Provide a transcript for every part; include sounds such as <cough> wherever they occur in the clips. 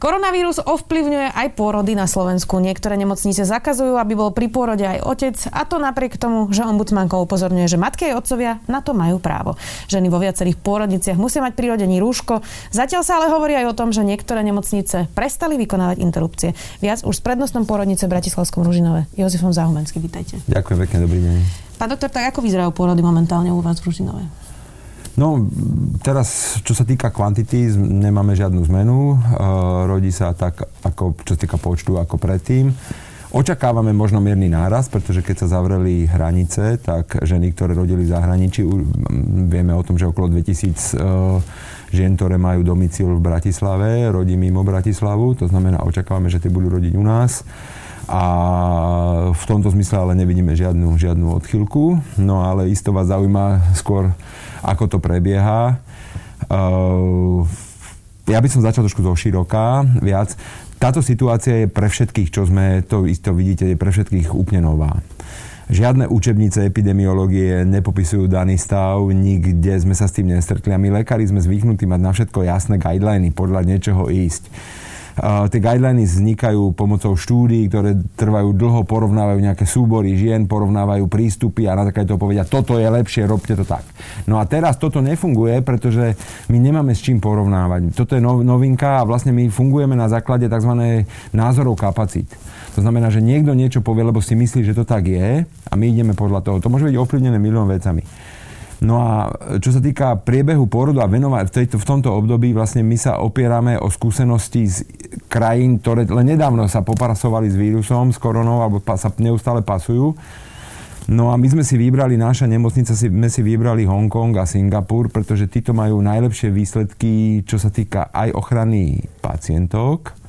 Koronavírus ovplyvňuje aj pôrody na Slovensku. Niektoré nemocnice zakazujú, aby bol pri pôrode aj otec a to napriek tomu, že ombudsmanka upozorňuje, že matky aj otcovia na to majú právo. Ženy vo viacerých pôrodniciach musia mať prirodení rúško. Zatiaľ sa ale hovorí aj o tom, že niektoré nemocnice prestali vykonávať interrupcie. Viac už s prednostnom pôrodnice v Bratislavskom Ružinove. Jozefom Zahumenský, vítajte. Ďakujem pekne, dobrý deň. Pán doktor, tak ako vyzerajú pôrody momentálne u vás v Ružinove? No, teraz, čo sa týka kvantity, nemáme žiadnu zmenu. rodí sa tak, ako, čo sa týka počtu, ako predtým. Očakávame možno mierny náraz, pretože keď sa zavreli hranice, tak ženy, ktoré rodili v zahraničí, vieme o tom, že okolo 2000 žien, ktoré majú domicil v Bratislave, rodí mimo Bratislavu, to znamená, očakávame, že tie budú rodiť u nás a v tomto zmysle ale nevidíme žiadnu, žiadnu odchylku. No ale isto vás zaujíma skôr ako to prebieha. Uh, ja by som začal trošku zo široka, viac. Táto situácia je pre všetkých, čo sme, to isto vidíte, je pre všetkých úplne nová. Žiadne učebnice epidemiológie nepopisujú daný stav, nikde sme sa s tým nestretli a my lekári sme zvyknutí mať na všetko jasné guideliny, podľa niečoho ísť tie guideliny vznikajú pomocou štúdií, ktoré trvajú dlho, porovnávajú nejaké súbory žien, porovnávajú prístupy a na také to povedia, toto je lepšie, robte to tak. No a teraz toto nefunguje, pretože my nemáme s čím porovnávať. Toto je novinka a vlastne my fungujeme na základe tzv. názorov kapacít. To znamená, že niekto niečo povie, lebo si myslí, že to tak je a my ideme podľa toho. To môže byť ovplyvnené milión vecami. No a čo sa týka priebehu pôrodu a venovať v, tejto, v tomto období, vlastne my sa opierame o skúsenosti z krajín, ktoré len nedávno sa poparasovali s vírusom, s koronou, alebo sa neustále pasujú. No a my sme si vybrali, naša nemocnica si, sme si vybrali Hongkong a Singapur, pretože títo majú najlepšie výsledky, čo sa týka aj ochrany pacientok,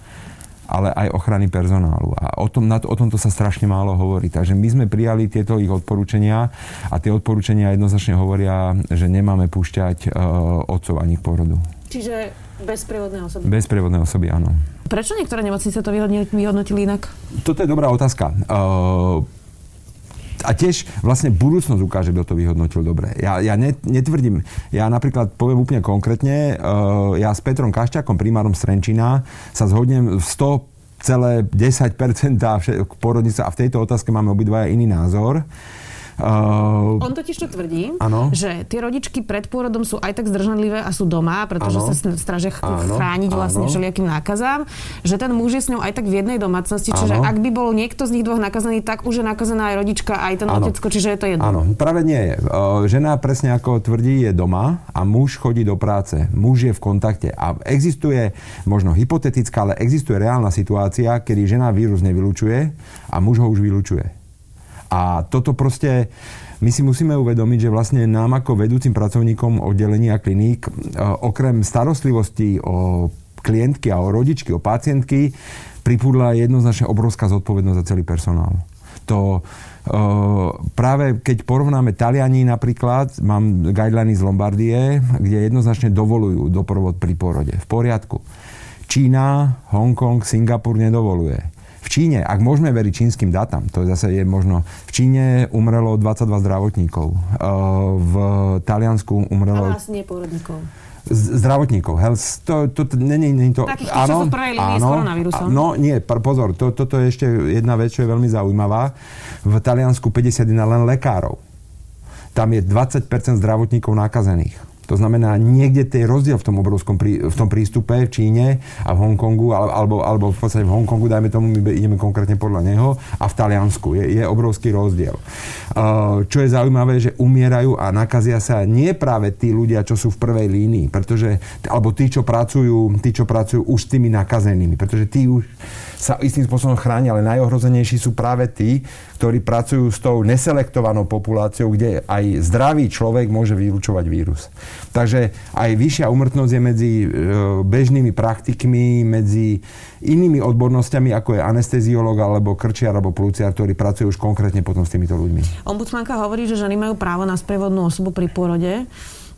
ale aj ochrany personálu. A o, tom, o tomto sa strašne málo hovorí. Takže my sme prijali tieto ich odporúčania a tie odporúčania jednoznačne hovoria, že nemáme púšťať uh, otcov ani k porodu. Čiže bezprievodné osoby? Bezprievodné osoby, áno. Prečo niektoré nemocnice to vyhodnotili inak? Toto je dobrá otázka. Uh, a tiež vlastne budúcnosť ukáže, kto to vyhodnotil dobre. Ja, ja netvrdím, ja napríklad poviem úplne konkrétne, uh, ja s Petrom Kašťakom, primárom Strenčina, sa zhodnem v 100 celé 10% porodnica a v tejto otázke máme obidvaja iný názor. Uh, On totiž to tvrdí, ano. že tie rodičky pred pôrodom sú aj tak zdržanlivé a sú doma, pretože ano. sa straže ch- chrániť vlastne ano. všelijakým nákazám, že ten muž je s ňou aj tak v jednej domácnosti, čiže ano. ak by bol niekto z nich dvoch nakazaný, tak už je nakazaná aj rodička, aj ten ano. otecko, čiže je to jedno. Áno, práve nie je. Uh, žena presne ako tvrdí je doma a muž chodí do práce. Muž je v kontakte a existuje možno hypotetická, ale existuje reálna situácia, kedy žena vírus nevylučuje a muž ho už vylučuje. A toto proste my si musíme uvedomiť, že vlastne nám ako vedúcim pracovníkom oddelenia kliník, e, okrem starostlivosti o klientky a o rodičky, o pacientky, pripúdla jednoznačne obrovská zodpovednosť za celý personál. To, Uh, práve keď porovnáme Taliani napríklad, mám guideliny z Lombardie, kde jednoznačne dovolujú doprovod pri porode. V poriadku. Čína, Hongkong, Singapur nedovoluje. Číne, ak môžeme veriť čínskym dátam, to zase je možno, v Číne umrelo 22 zdravotníkov, eh, v Taliansku umrelo... Ale asi nie pôrodníkov zdravotníkov. Health, to, to, to není, není to... Takých, áno, v prvej áno, s koronavírusom. No nie, pozor, to, toto je ešte jedna vec, čo je veľmi zaujímavá. V Taliansku 51 len lekárov. Tam je 20% zdravotníkov nakazených. To znamená, niekde ten rozdiel v tom obrovskom prí, v tom prístupe v Číne a v Hongkongu, alebo, alebo v podstate v Hongkongu, dajme tomu, my ideme konkrétne podľa neho, a v Taliansku je, je obrovský rozdiel. Uh, čo je zaujímavé, že umierajú a nakazia sa nie práve tí ľudia, čo sú v prvej línii, pretože, alebo tí, čo pracujú, tí, čo pracujú už s tými nakazenými, pretože tí už sa istým spôsobom chránia, ale najohrozenejší sú práve tí, ktorí pracujú s tou neselektovanou populáciou, kde aj zdravý človek môže vylúčovať vírus. Takže aj vyššia umrtnosť je medzi e, bežnými praktikmi, medzi inými odbornosťami, ako je anesteziolog alebo krčiar alebo plúciar, ktorí pracujú už konkrétne potom s týmito ľuďmi. Ombudsmanka hovorí, že ženy majú právo na sprievodnú osobu pri pôrode.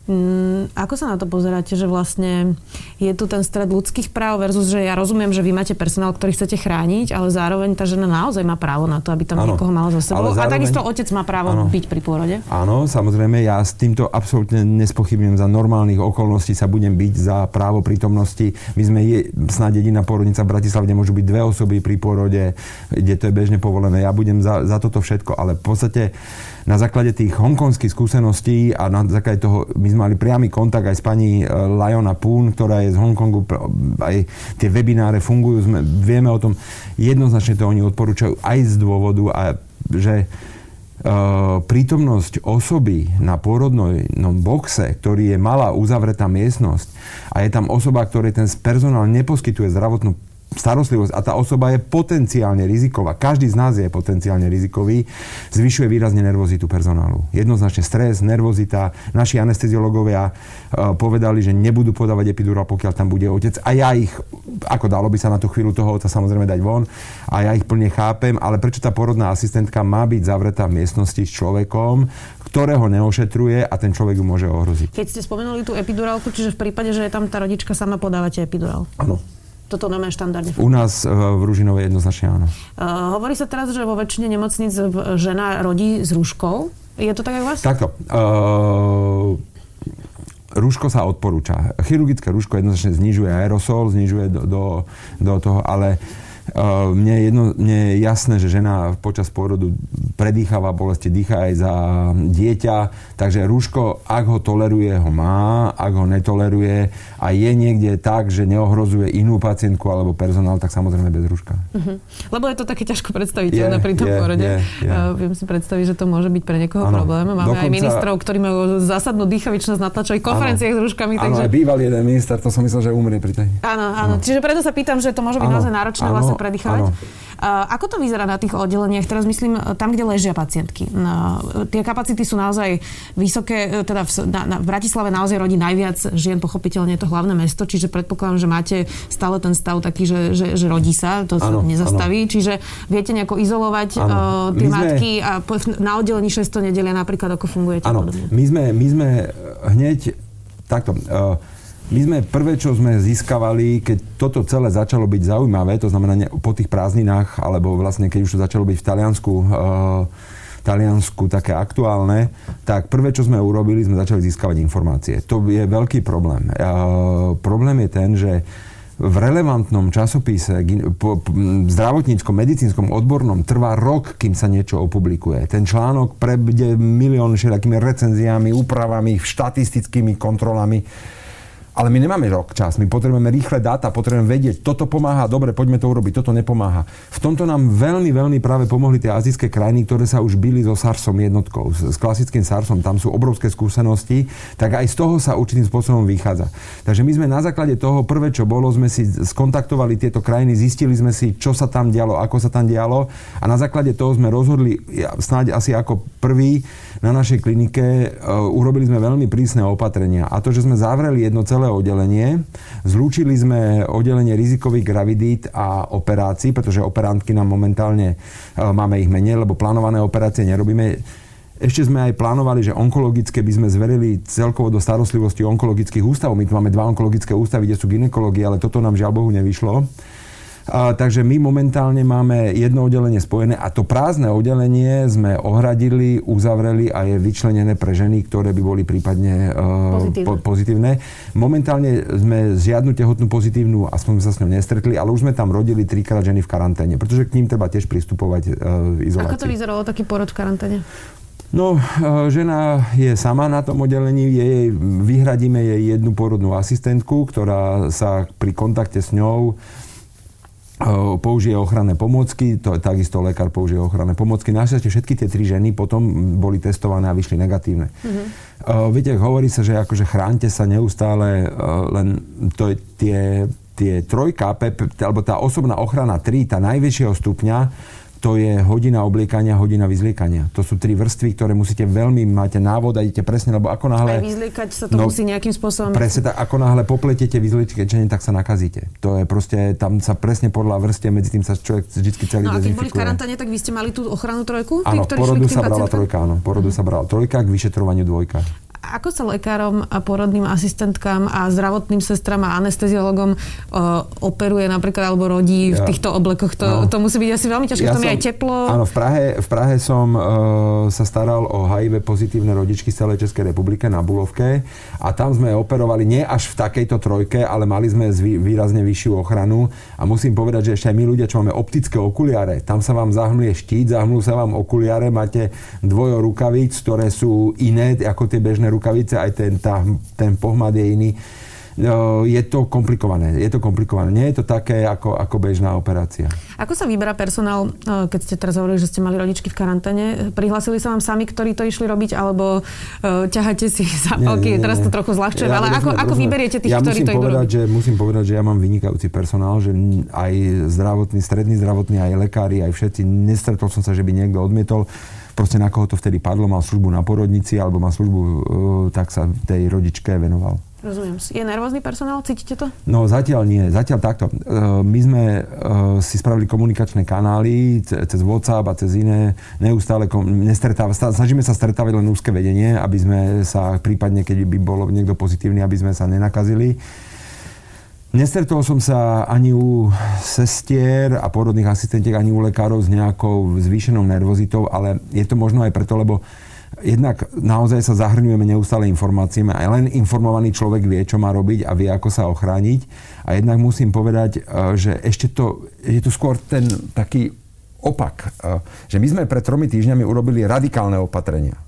Mm, ako sa na to pozeráte, že vlastne je tu ten stred ľudských práv versus, že ja rozumiem, že vy máte personál, ktorý chcete chrániť, ale zároveň tá žena naozaj má právo na to, aby tam ano, niekoho mala za sebou. Zároveň, a takisto otec má právo ano, byť pri pôrode. Áno, samozrejme, ja s týmto absolútne nespochybňujem. Za normálnych okolností sa budem byť za právo prítomnosti. My sme je, snáď jediná pôrodnica v Bratislave, kde môžu byť dve osoby pri pôrode, kde to je bežne povolené. Ja budem za, za toto všetko, ale v podstate na základe tých hongkonských skúseností a na základe toho, my sme mali priamy kontakt aj s pani e, Liona Poon, ktorá je z Hongkongu, aj tie webináre fungujú, sme, vieme o tom, jednoznačne to oni odporúčajú aj z dôvodu, a, že Uh, prítomnosť osoby na pôrodnom boxe, ktorý je malá uzavretá miestnosť a je tam osoba, ktorej ten personál neposkytuje zdravotnú starostlivosť a tá osoba je potenciálne riziková, každý z nás je potenciálne rizikový, zvyšuje výrazne nervozitu personálu. Jednoznačne stres, nervozita. Naši anesteziológovia uh, povedali, že nebudú podávať epidurál, pokiaľ tam bude otec. A ja ich, ako dalo by sa na tú chvíľu toho otca samozrejme dať von, a ja ich plne chápem, ale prečo tá porodná asistentka má byť zavretá v miestnosti s človekom, ktorého neošetruje a ten človek ju môže ohroziť. Keď ste spomenuli tú epidurálku, čiže v prípade, že je tam tá rodička, sama podávate epidurál. Áno. Toto normálne štandardne funguje. U nás uh, v Ružinovej jednoznačne áno. Uh, hovorí sa teraz, že vo väčšine nemocnic žena rodí s rúškou. Je to tak aj u vás? Takto. Uh, rúško sa odporúča. Chirurgické rúško jednoznačne znižuje aerosol, znižuje do, do, do toho, ale Uh, mne, je jedno, mne je jasné, že žena počas pôrodu predýcháva bolesti, dýcha aj za dieťa, takže rúško, ak ho toleruje, ho má, ak ho netoleruje a je niekde tak, že neohrozuje inú pacientku alebo personál, tak samozrejme bez rúška. Uh-huh. Lebo je to také ťažko predstaviteľné pri tom je, pôrode. Je, je. Uh, viem si predstaviť, že to môže byť pre niekoho ano. problém. Máme Dokonca... aj ministrov, ktorí majú zásadnú dýchavičnosť na tlačových konferenciách ano. s rúškami. Áno, takže... aj bývalý jeden minister, to som myslel, že umrie pri tej. Áno, áno. Čiže preto sa pýtam, že to môže byť naozaj náročné vlastne sa predýchovať. Ako to vyzerá na tých oddeleniach? Teraz myslím tam, kde ležia pacientky. Tie kapacity sú naozaj vysoké, e, teda v, na, na, v Bratislave naozaj rodí najviac žien, pochopiteľne je to hlavné mesto, čiže predpokladám, že máte stále ten stav taký, že, že, že rodí sa, to sa nezastaví, ano. čiže viete nejako izolovať ano. uh, tie my matky sme... a na oddelení 6 nedelia napríklad, ako fungujete? Áno, my sme, my sme hneď takto, uh, my sme prvé, čo sme získavali, keď toto celé začalo byť zaujímavé, to znamená ne, po tých prázdninách, alebo vlastne keď už to začalo byť v Taliansku, uh, Taliansku také aktuálne, tak prvé, čo sme urobili, sme začali získavať informácie. To je veľký problém. Uh, problém je ten, že v relevantnom časopise po, po, zdravotníckom, medicínskom, odbornom trvá rok, kým sa niečo opublikuje. Ten článok prebde milión všetkými recenziami, úpravami, štatistickými kontrolami ale my nemáme rok čas, my potrebujeme rýchle dáta, potrebujeme vedieť, toto pomáha, dobre, poďme to urobiť, toto nepomáha. V tomto nám veľmi, veľmi práve pomohli tie azijské krajiny, ktoré sa už byli so SARSom jednotkou, s klasickým SARSom, tam sú obrovské skúsenosti, tak aj z toho sa určitým spôsobom vychádza. Takže my sme na základe toho, prvé čo bolo, sme si skontaktovali tieto krajiny, zistili sme si, čo sa tam dialo, ako sa tam dialo a na základe toho sme rozhodli, snáď asi ako prvý na našej klinike, uh, urobili sme veľmi prísne opatrenia. A to, že sme zavreli jedno celé celé oddelenie. Zlúčili sme oddelenie rizikových gravidít a operácií, pretože operantky nám momentálne e, máme ich menej, lebo plánované operácie nerobíme. Ešte sme aj plánovali, že onkologické by sme zverili celkovo do starostlivosti onkologických ústavov. My tu máme dva onkologické ústavy, kde sú ginekológie, ale toto nám žiaľ Bohu nevyšlo. A, takže my momentálne máme jedno oddelenie spojené a to prázdne oddelenie sme ohradili, uzavreli a je vyčlenené pre ženy, ktoré by boli prípadne uh, pozitívne. Po, pozitívne. Momentálne sme žiadnu tehotnú pozitívnu, aspoň sme sa s ňou nestretli, ale už sme tam rodili trikrát ženy v karanténe, pretože k ním treba tiež pristupovať uh, v izolácii. Ako to vyzeralo taký porod v karanténe? No, žena je sama na tom oddelení, jej, vyhradíme jej jednu porodnú asistentku, ktorá sa pri kontakte s ňou použije ochranné pomôcky, to je takisto lekár použije ochranné pomôcky. Našťastie všetky tie tri ženy potom boli testované a vyšli negatívne. Mm-hmm. Uh, viete, hovorí sa, že akože chránte sa neustále, uh, len to je tie, tie trojka, alebo tá osobná ochrana 3, tá najväčšieho stupňa, to je hodina obliekania, hodina vyzliekania. To sú tri vrstvy, ktoré musíte veľmi, máte návod a idete presne, lebo ako náhle... Aj vyzliekať sa to no, musí nejakým spôsobom... Presne tak, ako náhle popletete vyzliekanie, tak sa nakazíte. To je proste, tam sa presne podľa vrstie, medzi tým sa človek vždy celý No a keď boli v karantáne, tak vy ste mali tú ochranu trojku? Áno, porodu sa brala trojka, áno. Porodu sa brala trojka, k vyšetrovaniu dvojka. Ako sa lekárom a porodným asistentkám a zdravotným sestram a anesteziologom uh, operuje napríklad alebo rodí v týchto oblekoch? To, no. to musí byť asi veľmi ťažké, ja som, je aj teplo. Áno, v Prahe, v Prahe som uh, sa staral o HIV pozitívne rodičky z celej Českej republike na Bulovke a tam sme operovali nie až v takejto trojke, ale mali sme zvý, výrazne vyššiu ochranu a musím povedať, že ešte aj my ľudia, čo máme optické okuliare, tam sa vám zahmlie štít, zahmlú sa vám okuliare, máte dvojo rukavíc, ktoré sú iné ako tie bežné rukavice, aj ten, tá, ten pohmad je iný je to komplikované. Je to komplikované. Nie je to také ako, ako bežná operácia. Ako sa vyberá personál, keď ste teraz hovorili, že ste mali rodičky v karanténe? Prihlásili sa vám sami, ktorí to išli robiť, alebo uh, ťaháte si <laughs> zápalky? Teraz to trochu zľahčujem, ja, ale rozumiem, ako, ako vyberiete tých, ja ktorí to idú robiť? Že, musím povedať, že ja mám vynikajúci personál, že aj zdravotný, stredný zdravotný, aj lekári, aj všetci. Nestretol som sa, že by niekto odmietol proste na koho to vtedy padlo, mal službu na porodnici alebo mal službu, uh, tak sa tej rodičke venoval. Rozumiem. Je nervózny personál? Cítite to? No zatiaľ nie. Zatiaľ takto. E, my sme e, si spravili komunikačné kanály cez WhatsApp a cez iné. Neustále snažíme sa stretávať len úzke vedenie, aby sme sa prípadne, keď by bolo niekto pozitívny, aby sme sa nenakazili. Nestretol som sa ani u sestier a porodných asistentiek, ani u lekárov s nejakou zvýšenou nervozitou, ale je to možno aj preto, lebo jednak naozaj sa zahrňujeme neustále informáciami a len informovaný človek vie, čo má robiť a vie, ako sa ochrániť. A jednak musím povedať, e, že ešte to, je tu skôr ten taký opak, e, že my sme pred tromi týždňami urobili radikálne opatrenia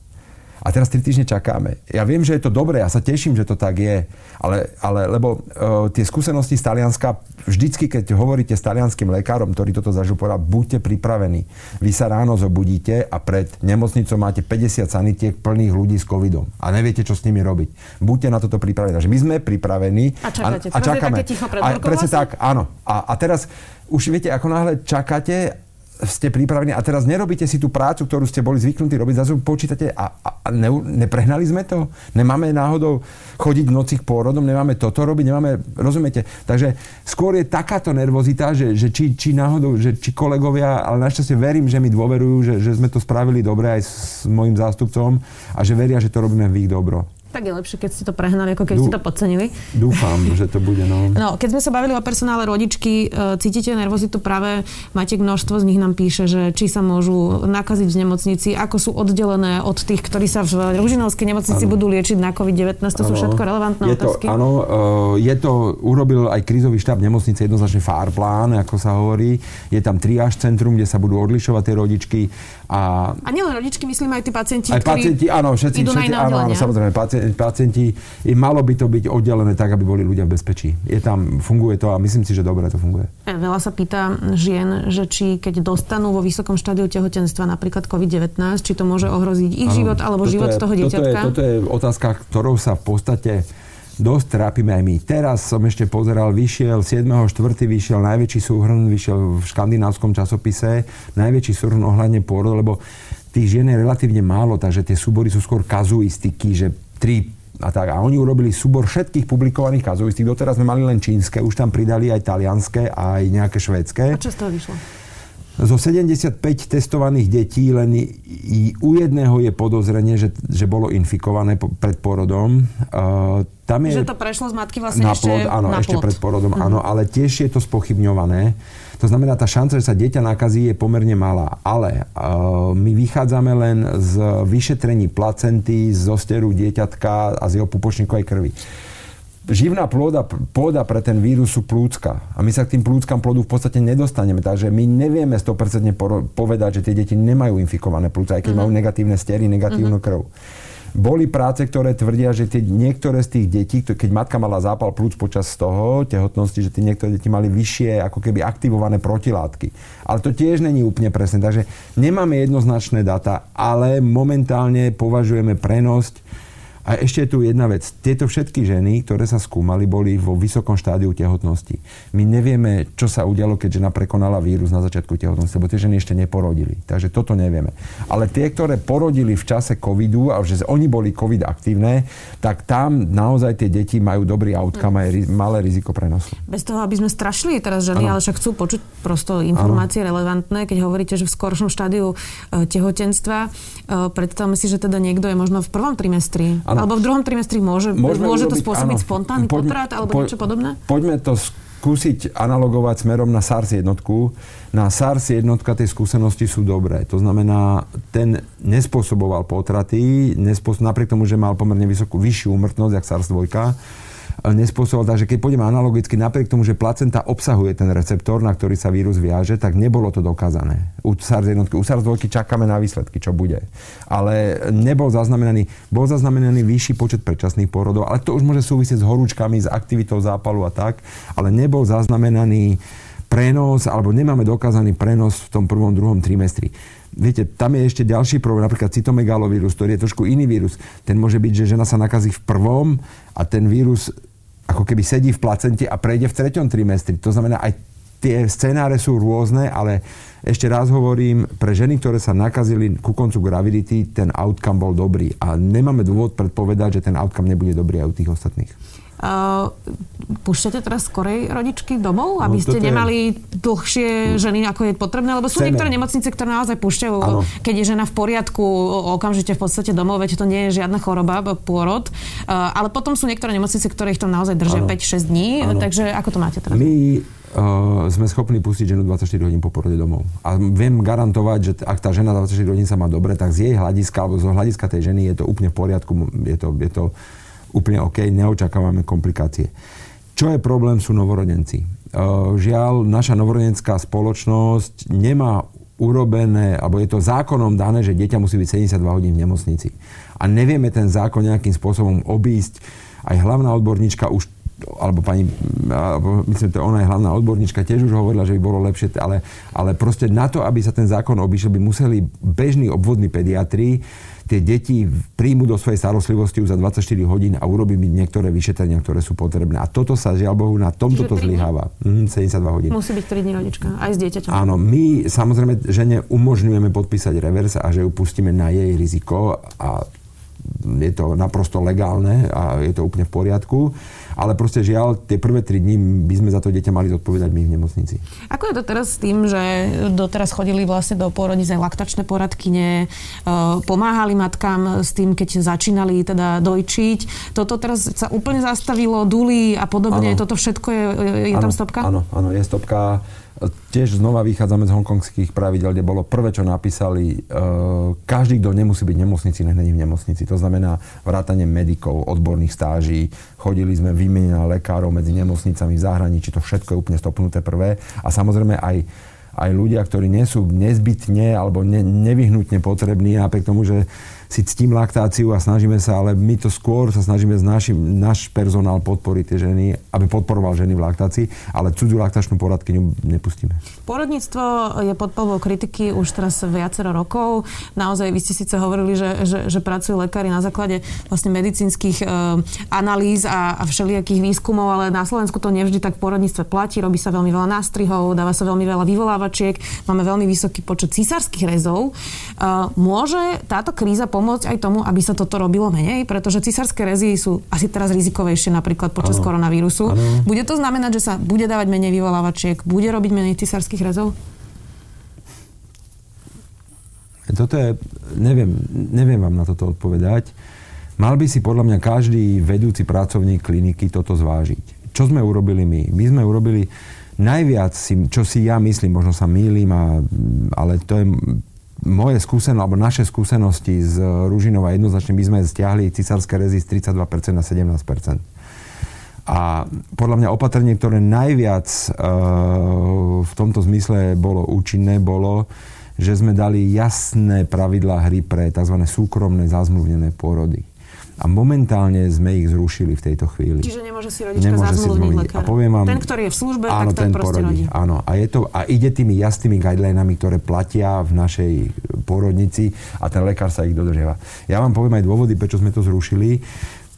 a teraz 3 týždne čakáme. Ja viem, že je to dobré, ja sa teším, že to tak je, ale, ale lebo uh, tie skúsenosti z Talianska, vždycky, keď hovoríte s talianským lekárom, ktorý toto zažil, povedal, buďte pripravení. Vy sa ráno zobudíte a pred nemocnicou máte 50 sanitiek plných ľudí s covidom a neviete, čo s nimi robiť. Buďte na toto pripravení. Takže my sme pripravení a, čakáte. a, a čakáme. A, presne tak, áno. A, a teraz už viete, ako náhle čakáte ste pripravení a teraz nerobíte si tú prácu, ktorú ste boli zvyknutí robiť, zase počítate a, a, a ne, neprehnali sme to? Nemáme náhodou chodiť v noci k pôrodom, nemáme toto robiť, nemáme, rozumiete? Takže skôr je takáto nervozita, že, že či, či náhodou, že či kolegovia, ale našťastie verím, že mi dôverujú, že, že sme to spravili dobre aj s mojim zástupcom a že veria, že to robíme v ich dobro. Tak je lepšie, keď ste to prehnali, ako keď Dú, ste to podcenili. Dúfam, že to bude. No. <laughs> no, keď sme sa bavili o personále rodičky, e, cítite nervozitu práve, máte množstvo z nich nám píše, že či sa môžu nakaziť v nemocnici, ako sú oddelené od tých, ktorí sa v Ružinovskej nemocnici ano. budú liečiť na COVID-19, to ano. sú všetko relevantné je otázky. To, áno, e, je to, urobil aj krízový štáb nemocnice jednoznačne FAR plán, ako sa hovorí. Je tam triáž centrum, kde sa budú odlišovať tie rodičky. A, a nielen rodičky, myslím aj tí pacienti, aj ktorí pacienti, áno, všetci, idú všetci, áno, áno, samozrejme, pacienti, pacienti, malo by to byť oddelené tak, aby boli ľudia v bezpečí. Je tam, funguje to a myslím si, že dobre to funguje. E, veľa sa pýta žien, že či keď dostanú vo vysokom štádiu tehotenstva napríklad COVID-19, či to môže ohroziť ich ano, život alebo život je, toho dieťatka? Toto je, toto je otázka, ktorou sa v podstate dosť trápime aj my. Teraz som ešte pozeral, vyšiel 7.4. vyšiel najväčší súhrn, vyšiel v škandinávskom časopise, najväčší súhrn ohľadne pôrod, lebo tých žien je relatívne málo, takže tie súbory sú skôr kazuistiky, že tri a tak. A oni urobili súbor všetkých publikovaných kazuistík. Doteraz sme mali len čínske, už tam pridali aj talianské, aj nejaké švédske. A čo z toho vyšlo? Zo 75 testovaných detí len i, u jedného je podozrenie, že, že bolo infikované pred porodom. Uh, tam je, že to prešlo z matky vlastne na plod, ešte áno, na ešte plod. pred porodom, uh-huh. áno, ale tiež je to spochybňované. To znamená, tá šanca, že sa dieťa nakazí, je pomerne malá. Ale uh, my vychádzame len z vyšetrení placenty, z zosteru dieťatka a z jeho pupočníkovej krvi živná pôda, pôda pre ten vírus sú plúcka. A my sa k tým plúckam plodu v podstate nedostaneme. Takže my nevieme 100% povedať, že tie deti nemajú infikované plúca, aj keď uh-huh. majú negatívne stery, negatívnu uh-huh. krv. Boli práce, ktoré tvrdia, že tie, niektoré z tých detí, keď matka mala zápal plúc počas toho tehotnosti, že tie niektoré deti mali vyššie ako keby aktivované protilátky. Ale to tiež není úplne presné. Takže nemáme jednoznačné data, ale momentálne považujeme prenosť a ešte je tu jedna vec. Tieto všetky ženy, ktoré sa skúmali, boli vo vysokom štádiu tehotnosti. My nevieme, čo sa udialo, keď žena prekonala vírus na začiatku tehotnosti, lebo tie ženy ešte neporodili. Takže toto nevieme. Ale tie, ktoré porodili v čase covidu a že oni boli covid aktívne, tak tam naozaj tie deti majú dobrý outcome a je malé riziko prenosu. Bez toho, aby sme strašili teraz ženy, ano. ale však chcú počuť prosto informácie ano. relevantné, keď hovoríte, že v skoršom štádiu e, tehotenstva. E, predstavme si, že teda niekto je možno v prvom trimestri Alebo v druhom trimestri môže, môže to spôsobiť áno. spontánny poďme, potrat alebo po, niečo podobné? Poďme to skúsiť analogovať smerom na SARS jednotku. Na SARS jednotka tie skúsenosti sú dobré. To znamená, ten nespôsoboval potraty, nespôsob, napriek tomu, že mal pomerne vysokú, vyššiu úmrtnosť, jak SARS 2, nespôsoboval. Takže keď pôjdeme analogicky, napriek tomu, že placenta obsahuje ten receptor, na ktorý sa vírus viaže, tak nebolo to dokázané. U SARS jednotky, u SARS 2 čakáme na výsledky, čo bude. Ale nebol zaznamenaný, bol zaznamenaný vyšší počet predčasných porodov, ale to už môže súvisieť s horúčkami, s aktivitou zápalu a tak, ale nebol zaznamenaný prenos, alebo nemáme dokázaný prenos v tom prvom, druhom trimestri. Viete, tam je ešte ďalší problém, napríklad cytomegalovírus, ktorý je trošku iný vírus. Ten môže byť, že žena sa nakazí v prvom a ten vírus ako keby sedí v placente a prejde v treťom trimestri. To znamená, aj tie scenáre sú rôzne, ale ešte raz hovorím, pre ženy, ktoré sa nakazili ku koncu gravidity, ten outcome bol dobrý. A nemáme dôvod predpovedať, že ten outcome nebude dobrý aj u tých ostatných. Uh, púšťate teraz skorej rodičky domov, aby no, ste nemali dlhšie ženy, ako je potrebné? Lebo sú Chceme. niektoré nemocnice, ktoré naozaj púšťajú, ano. keď je žena v poriadku, okamžite v podstate domov, veď to nie je žiadna choroba, pôrod. Uh, ale potom sú niektoré nemocnice, ktoré ich tam naozaj držia 5-6 dní. Ano. Takže ako to máte teraz? My uh, sme schopní pustiť ženu 24 hodín po porode domov. A viem garantovať, že ak tá žena 24 hodín sa má dobre, tak z jej hľadiska, alebo z hľadiska tej ženy je to úplne v poriadku. Je to, je to úplne OK, neočakávame komplikácie. Čo je problém, sú novorodenci. Žiaľ, naša novorodenská spoločnosť nemá urobené, alebo je to zákonom dané, že dieťa musí byť 72 hodín v nemocnici. A nevieme ten zákon nejakým spôsobom obísť. Aj hlavná odborníčka už alebo pani, alebo myslím, že ona je hlavná odborníčka, tiež už hovorila, že by bolo lepšie, ale, ale proste na to, aby sa ten zákon obišiel, by museli bežní obvodní pediatri tie deti príjmu do svojej starostlivosti už za 24 hodín a urobí mi niektoré vyšetrenia, ktoré sú potrebné. A toto sa žiaľ Bohu na tomto to zlyháva. Mm, 72 hodín. Musí byť 3 dní rodička, aj s dieťaťom. Áno, my samozrejme žene umožňujeme podpísať revers a že ju pustíme na jej riziko a je to naprosto legálne a je to úplne v poriadku ale proste žiaľ, tie prvé tri dní by sme za to dieťa mali zodpovedať my v nemocnici. Ako je to teraz s tým, že doteraz chodili vlastne do pôrodnice laktačné poradkyne, e, pomáhali matkám s tým, keď začínali teda dojčiť. Toto teraz sa úplne zastavilo, duli a podobne. Ano. Toto všetko je, je ano, tam stopka? Áno, áno, je stopka. Tiež znova vychádzame z hongkongských pravidel, kde bolo prvé, čo napísali, e, každý, kto nemusí byť v nemocnici, nech není v nemocnici. To znamená vrátanie medikov, odborných stáží, chodili sme výmena lekárov medzi nemocnicami v zahraničí, to všetko je úplne stopnuté prvé. A samozrejme aj aj ľudia, ktorí nie sú nezbytne alebo ne, nevyhnutne potrební, napriek tomu, že si ctím laktáciu a snažíme sa, ale my to skôr sa snažíme z našim, náš personál podporiť tie ženy, aby podporoval ženy v laktácii, ale cudzú laktačnú poradkyňu nepustíme. Porodníctvo je pod polbou kritiky už teraz viacero rokov. Naozaj vy ste síce hovorili, že, že, že pracujú lekári na základe vlastne medicínskych e, analýz a, a všelijakých výskumov, ale na Slovensku to nevždy tak v porodníctve platí. Robí sa veľmi veľa nástrihov, dáva sa veľmi veľa vyvolávačiek, máme veľmi vysoký počet císarských rezov. E, môže táto kríza pomôcť aj tomu, aby sa toto robilo menej, pretože cisárske rezy sú asi teraz rizikovejšie napríklad počas ano. koronavírusu. Ano. Bude to znamenať, že sa bude dávať menej vyvolávačiek, bude robiť menej cisárskych rezov? Toto je, neviem, neviem vám na toto odpovedať. Mal by si podľa mňa každý vedúci pracovník kliniky toto zvážiť. Čo sme urobili my? My sme urobili najviac, čo si ja myslím, možno sa mýlim, a, ale to je moje skúsenosti, alebo naše skúsenosti z Ružinova jednoznačne by sme stiahli cisárske rezy z 32% na 17%. A podľa mňa opatrenie, ktoré najviac e, v tomto zmysle bolo účinné, bolo, že sme dali jasné pravidlá hry pre tzv. súkromné zazmluvnené pôrody a momentálne sme ich zrušili v tejto chvíli. Čiže nemôže si rodička nemôže zazmluvniť lekára. A poviem vám, ten, ktorý je v službe, áno, tak ten, ten porodí. rodí. Áno, a, je to, a ide tými jasnými guidelinami, ktoré platia v našej porodnici a ten lekár sa ich dodržiava. Ja vám poviem aj dôvody, prečo sme to zrušili.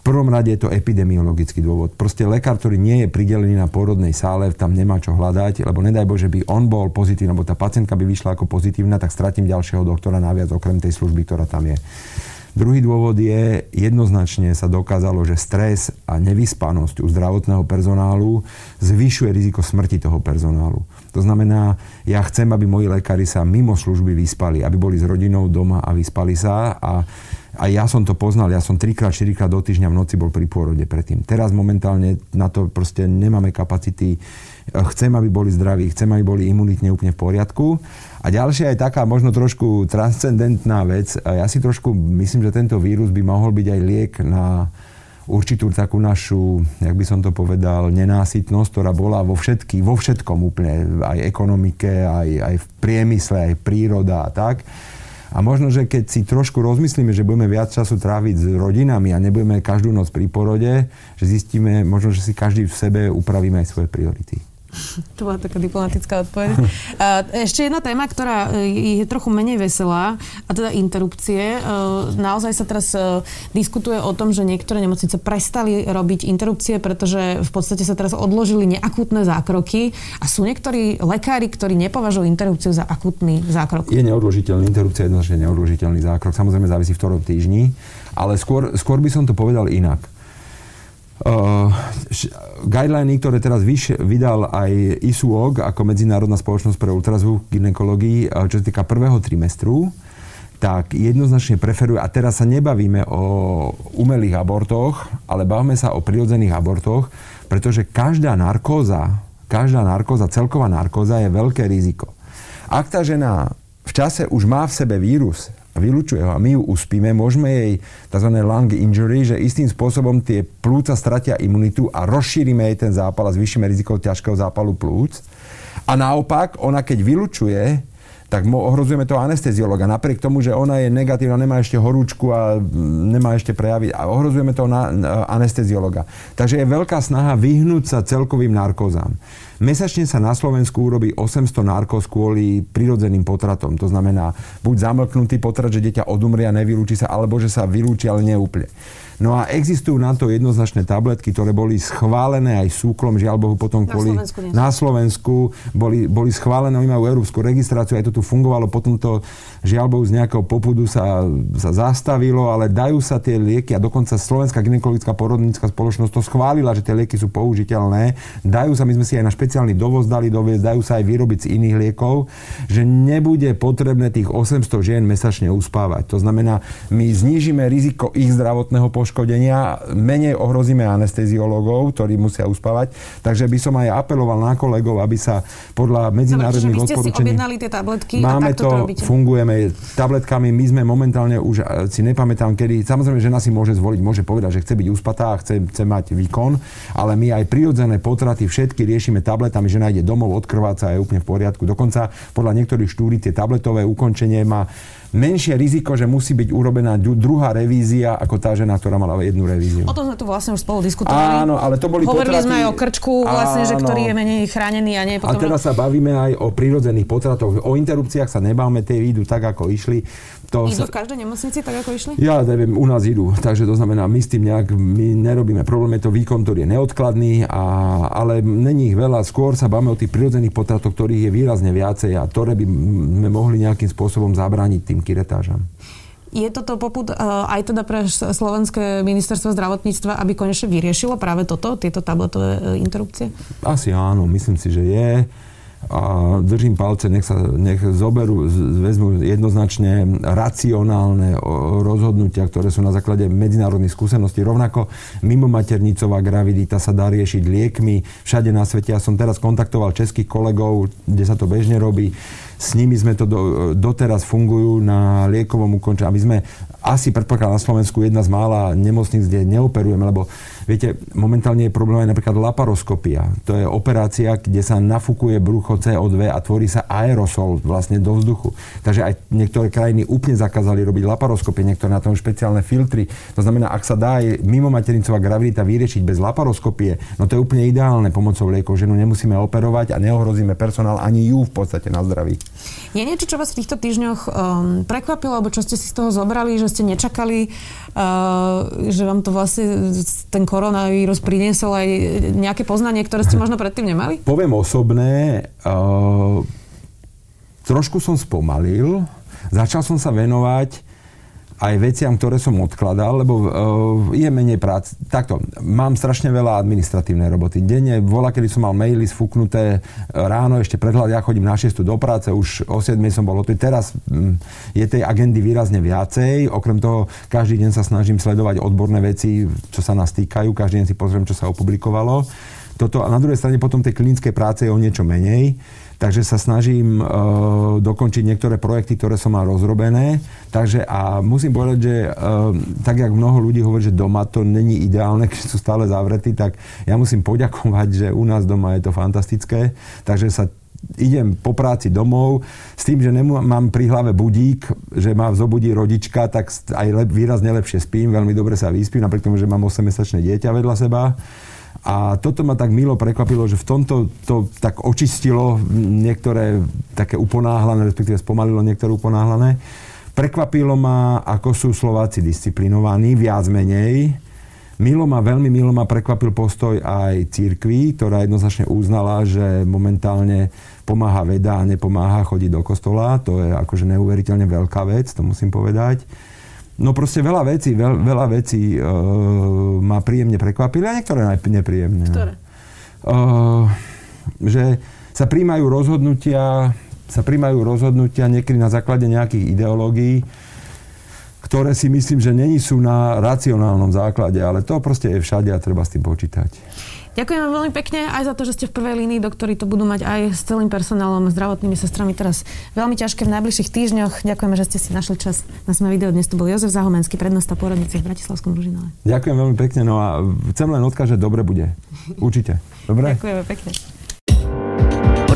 Prvom rade je to epidemiologický dôvod. Proste lekár, ktorý nie je pridelený na pôrodnej sále, tam nemá čo hľadať, lebo nedaj Bože by on bol pozitívny, alebo tá pacientka by vyšla ako pozitívna, tak stratím ďalšieho doktora naviac okrem tej služby, ktorá tam je. Druhý dôvod je, jednoznačne sa dokázalo, že stres a nevyspanosť u zdravotného personálu zvyšuje riziko smrti toho personálu. To znamená, ja chcem, aby moji lekári sa mimo služby vyspali, aby boli s rodinou doma a vyspali sa a A ja som to poznal, ja som 3 4 do týždňa v noci bol pri pôrode predtým. Teraz momentálne na to proste nemáme kapacity. Chcem, aby boli zdraví, chcem, aby boli imunitne úplne v poriadku. A ďalšia je taká možno trošku transcendentná vec. Ja si trošku myslím, že tento vírus by mohol byť aj liek na určitú takú našu, jak by som to povedal, nenásytnosť, ktorá bola vo, všetky, vo všetkom úplne, aj ekonomike, aj, aj v priemysle, aj príroda a tak. A možno, že keď si trošku rozmyslíme, že budeme viac času tráviť s rodinami a nebudeme každú noc pri porode, že zistíme, možno, že si každý v sebe upravíme aj svoje priority. <laughs> To bola taká diplomatická odpoveď. Ešte jedna téma, ktorá e, je trochu menej veselá, a teda interrupcie. E, naozaj sa teraz e, diskutuje o tom, že niektoré nemocnice prestali robiť interrupcie, pretože v podstate sa teraz odložili neakútne zákroky a sú niektorí lekári, ktorí nepovažujú interrupciu za akútny zákrok. Je neodložiteľný, interrupcia je jednoznačne neodložiteľný zákrok. Samozrejme závisí v ktorom týždni, ale skôr, skôr by som to povedal inak guideliny, ktoré teraz vyš, vydal aj ISUOG ako Medzinárodná spoločnosť pre ultrazvuk ginekológii, uh, čo sa týka prvého trimestru, tak jednoznačne preferuje, a teraz sa nebavíme o umelých abortoch, ale bavíme sa o prirodzených abortoch, pretože každá narkóza, každá narkóza, celková narkóza je veľké riziko. Ak tá žena v čase už má v sebe vírus, vylúčuje ho a my ju uspíme, môžeme jej tzv. lung injury, že istým spôsobom tie plúca stratia imunitu a rozšírime jej ten zápal a zvýšime riziko ťažkého zápalu plúc. A naopak, ona keď vylučuje, tak ohrozujeme toho anesteziologa. Napriek tomu, že ona je negatívna, nemá ešte horúčku a nemá ešte prejavy a ohrozujeme toho na, na anesteziologa. Takže je veľká snaha vyhnúť sa celkovým narkozám. Mesačne sa na Slovensku urobí 800 narkóz kvôli prirodzeným potratom. To znamená, buď zamlknutý potrat, že dieťa odumrie a nevylúči sa, alebo že sa vylúči, ale neúplne. No a existujú na to jednoznačné tabletky, ktoré boli schválené aj súklom, žiaľ Bohu, potom na kvôli... Slovensku na Slovensku boli, boli schválené, oni majú európsku registráciu, aj to tu fungovalo, potom to žiaľ Bohu z nejakého popudu sa, sa zastavilo, ale dajú sa tie lieky a dokonca Slovenská gynekologická porodnícka spoločnosť to schválila, že tie lieky sú použiteľné. Dajú sa, my sme si aj na špeciálny dovoz dali doviezť, dajú sa aj vyrobiť z iných liekov, že nebude potrebné tých 800 žien mesačne uspávať. To znamená, my znížime riziko ich zdravotného poškodenia menej ohrozíme anesteziológov, ktorí musia uspávať. Takže by som aj apeloval na kolegov, aby sa podľa medzinárodných Dobre, odporúčaní... Si tie tabletky Máme a to, to fungujeme tabletkami. My sme momentálne už, si nepamätám kedy, samozrejme žena si môže zvoliť, môže povedať, že chce byť uspatá a chce, chce mať výkon, ale my aj prirodzené potraty všetky riešime tabletami, žena ide domov, odkrváca a je úplne v poriadku. Dokonca podľa niektorých štúdí tie tabletové ukončenie má menšie riziko, že musí byť urobená druhá revízia ako tá žena, ktorá mala jednu revíziu. O tom sme tu vlastne už spolu diskutovali. Áno, ale to boli Hovorili potraty... sme aj o krčku, vlastne, že ktorý je menej chránený a nie potom... A teraz sa bavíme aj o prírodzených potratoch. O interrupciách sa nebáme, tie idú tak, ako išli. To idú sa... v každej nemocnici tak, ako išli? Ja neviem, u nás idú. Takže to znamená, my s tým nejak my nerobíme problém. Je to výkon, ktorý je neodkladný, a, ale není ich veľa. Skôr sa bavíme o tých prírodzených potratoch, ktorých je výrazne viacej a ktoré by sme mohli nejakým spôsobom zabrániť tým kiretážam. Je toto poput uh, aj teda pre Slovenské ministerstvo zdravotníctva, aby konečne vyriešilo práve toto, tieto tabletové uh, interrupcie? Asi áno, myslím si, že je a držím palce, nech sa nech zoberú, vezmú jednoznačne racionálne rozhodnutia, ktoré sú na základe medzinárodných skúseností. Rovnako mimo maternicová gravidita sa dá riešiť liekmi všade na svete. Ja som teraz kontaktoval českých kolegov, kde sa to bežne robí. S nimi sme to do, doteraz fungujú na liekovom ukončení. My sme asi predpokladám na Slovensku jedna z mála nemocníc, kde neoperujeme, lebo Viete, momentálne je problém aj napríklad laparoskopia. To je operácia, kde sa nafúkuje brucho CO2 a tvorí sa aerosol vlastne do vzduchu. Takže aj niektoré krajiny úplne zakázali robiť laparoskopie, niektoré na tom špeciálne filtry. To znamená, ak sa dá aj mimo materincová gravidita vyriešiť bez laparoskopie, no to je úplne ideálne pomocou liekov. Ženu nemusíme operovať a neohrozíme personál ani ju v podstate na zdraví. Je niečo, čo vás v týchto týždňoch um, prekvapilo, alebo čo ste si z toho zobrali, že ste nečakali, uh, že vám to vlastne ten koronavírus priniesol aj nejaké poznanie, ktoré ste možno predtým nemali? Poviem osobné. Uh, trošku som spomalil. Začal som sa venovať aj veciam, ktoré som odkladal, lebo uh, je menej prác. Takto, mám strašne veľa administratívnej roboty. Denne, vola, kedy som mal maily sfúknuté ráno, ešte predhľad, ja chodím na 6 do práce, už o 7 som bol tu. Teraz um, je tej agendy výrazne viacej. Okrem toho, každý deň sa snažím sledovať odborné veci, čo sa nás týkajú. Každý deň si pozriem, čo sa opublikovalo. Toto, a na druhej strane potom tej klinickej práce je o niečo menej. Takže sa snažím uh, dokončiť niektoré projekty, ktoré som mal rozrobené. Takže a musím povedať, že uh, tak, jak mnoho ľudí hovorí, že doma to není ideálne, <laughs> keď sú stále zavretí, tak ja musím poďakovať, že u nás doma je to fantastické. Takže sa idem po práci domov s tým, že nemám pri hlave budík, že ma zobudí rodička, tak aj lep, výrazne lepšie spím, veľmi dobre sa vyspím, napriek tomu, že mám 8-mesačné dieťa vedľa seba. A toto ma tak milo prekvapilo, že v tomto to tak očistilo niektoré také uponáhlané, respektíve spomalilo niektoré uponáhlané. Prekvapilo ma, ako sú Slováci disciplinovaní, viac menej. Milo ma, veľmi milo ma prekvapil postoj aj církvy, ktorá jednoznačne uznala, že momentálne pomáha veda a nepomáha chodiť do kostola. To je akože neuveriteľne veľká vec, to musím povedať. No proste veľa vecí, veľ, veľa vecí uh, ma príjemne prekvapili a niektoré nepríjemne. No. Ktoré? Uh, že sa príjmajú rozhodnutia, sa príjmajú rozhodnutia niekedy na základe nejakých ideológií, ktoré si myslím, že není sú na racionálnom základe, ale to proste je všade a treba s tým počítať. Ďakujem veľmi pekne aj za to, že ste v prvej línii, doktori to budú mať aj s celým personálom, zdravotnými sestrami teraz veľmi ťažké v najbližších týždňoch. Ďakujeme, že ste si našli čas na sme video. Dnes tu bol Jozef Zahomenský, prednosta porodnice v Bratislavskom Ružinove. Ďakujem veľmi pekne, no a chcem len odkázať, že dobre bude. Určite. Dobre? Ďakujeme pekne.